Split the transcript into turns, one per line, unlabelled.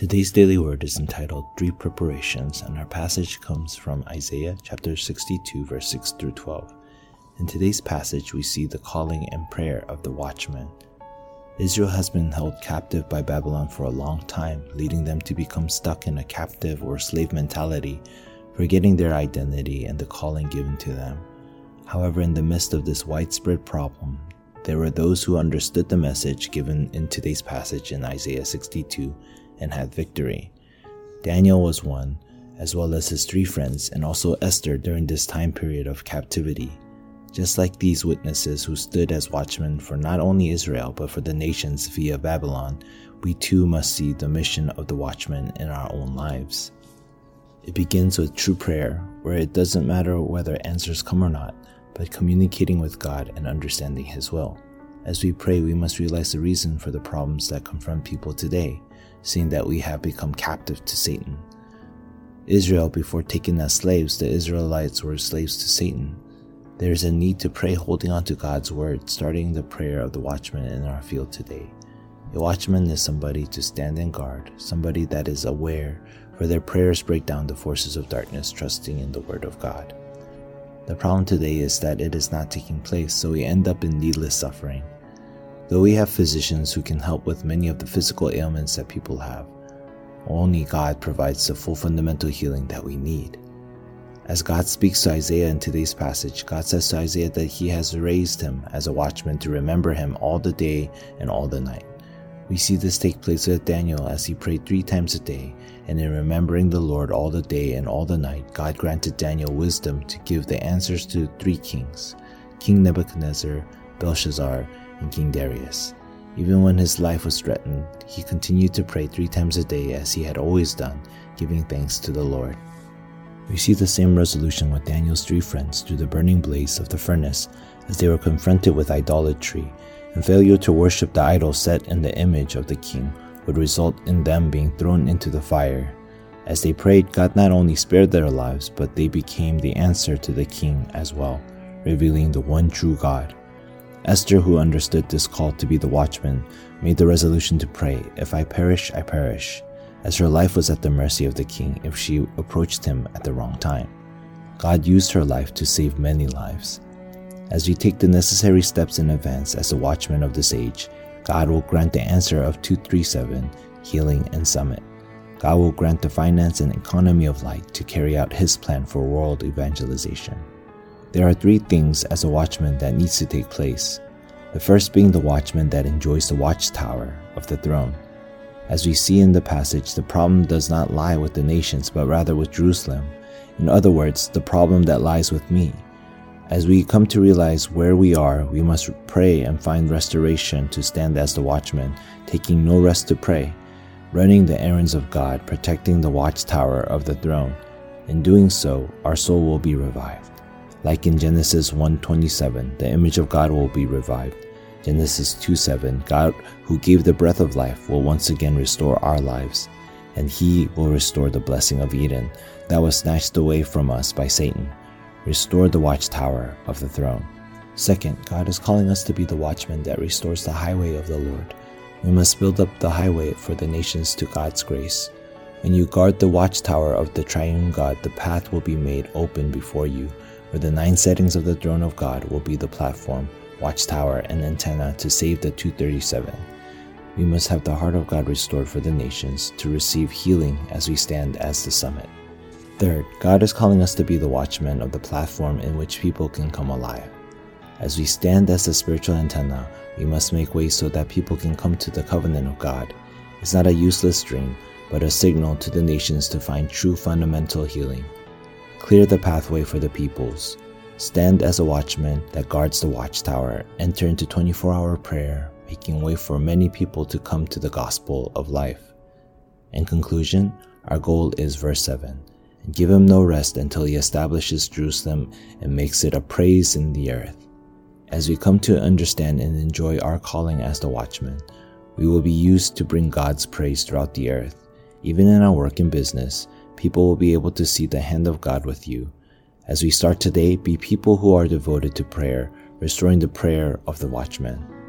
Today's daily word is entitled Three Preparations, and our passage comes from Isaiah chapter 62, verse 6 through 12. In today's passage, we see the calling and prayer of the watchman. Israel has been held captive by Babylon for a long time, leading them to become stuck in a captive or slave mentality, forgetting their identity and the calling given to them. However, in the midst of this widespread problem, there were those who understood the message given in today's passage in Isaiah 62 and had victory. Daniel was one, as well as his three friends, and also Esther during this time period of captivity. Just like these witnesses who stood as watchmen for not only Israel but for the nations via Babylon, we too must see the mission of the watchman in our own lives. It begins with true prayer, where it doesn't matter whether answers come or not, but communicating with God and understanding His will. As we pray, we must realize the reason for the problems that confront people today, seeing that we have become captive to Satan. Israel, before taken as slaves, the Israelites were slaves to Satan. There is a need to pray holding on to God's word, starting the prayer of the watchman in our field today. A watchman is somebody to stand in guard, somebody that is aware, for their prayers break down the forces of darkness, trusting in the word of God. The problem today is that it is not taking place, so we end up in needless suffering. Though we have physicians who can help with many of the physical ailments that people have, only God provides the full fundamental healing that we need. As God speaks to Isaiah in today's passage, God says to Isaiah that he has raised him as a watchman to remember him all the day and all the night. We see this take place with Daniel as he prayed three times a day, and in remembering the Lord all the day and all the night, God granted Daniel wisdom to give the answers to three kings King Nebuchadnezzar, Belshazzar, and King Darius. Even when his life was threatened, he continued to pray three times a day as he had always done, giving thanks to the Lord. We see the same resolution with Daniel's three friends through the burning blaze of the furnace as they were confronted with idolatry, and failure to worship the idol set in the image of the king would result in them being thrown into the fire. As they prayed, God not only spared their lives, but they became the answer to the king as well, revealing the one true God. Esther, who understood this call to be the watchman, made the resolution to pray, If I perish, I perish, as her life was at the mercy of the king if she approached him at the wrong time. God used her life to save many lives. As we take the necessary steps in advance as the watchman of this age, God will grant the answer of 237, healing and summit. God will grant the finance and economy of light to carry out His plan for world evangelization. There are three things as a watchman that needs to take place. The first being the watchman that enjoys the watchtower of the throne. As we see in the passage, the problem does not lie with the nations, but rather with Jerusalem. In other words, the problem that lies with me. As we come to realize where we are, we must pray and find restoration to stand as the watchman, taking no rest to pray, running the errands of God, protecting the watchtower of the throne. In doing so, our soul will be revived. Like in Genesis 1:27, the image of God will be revived. Genesis 2:7, God who gave the breath of life will once again restore our lives, and he will restore the blessing of Eden that was snatched away from us by Satan. Restore the watchtower of the throne. Second, God is calling us to be the watchman that restores the highway of the Lord. We must build up the highway for the nations to God's grace. When you guard the watchtower of the triune God, the path will be made open before you where the nine settings of the throne of God will be the platform, watchtower, and antenna to save the 237. We must have the heart of God restored for the nations to receive healing as we stand as the summit. Third, God is calling us to be the watchmen of the platform in which people can come alive. As we stand as the spiritual antenna, we must make way so that people can come to the covenant of God. It's not a useless dream, but a signal to the nations to find true fundamental healing. Clear the pathway for the peoples. Stand as a watchman that guards the watchtower. Enter into 24 hour prayer, making way for many people to come to the gospel of life. In conclusion, our goal is verse 7 and give him no rest until he establishes Jerusalem and makes it a praise in the earth. As we come to understand and enjoy our calling as the watchman, we will be used to bring God's praise throughout the earth. Even in our work and business, people will be able to see the hand of God with you. As we start today, be people who are devoted to prayer, restoring the prayer of the watchman.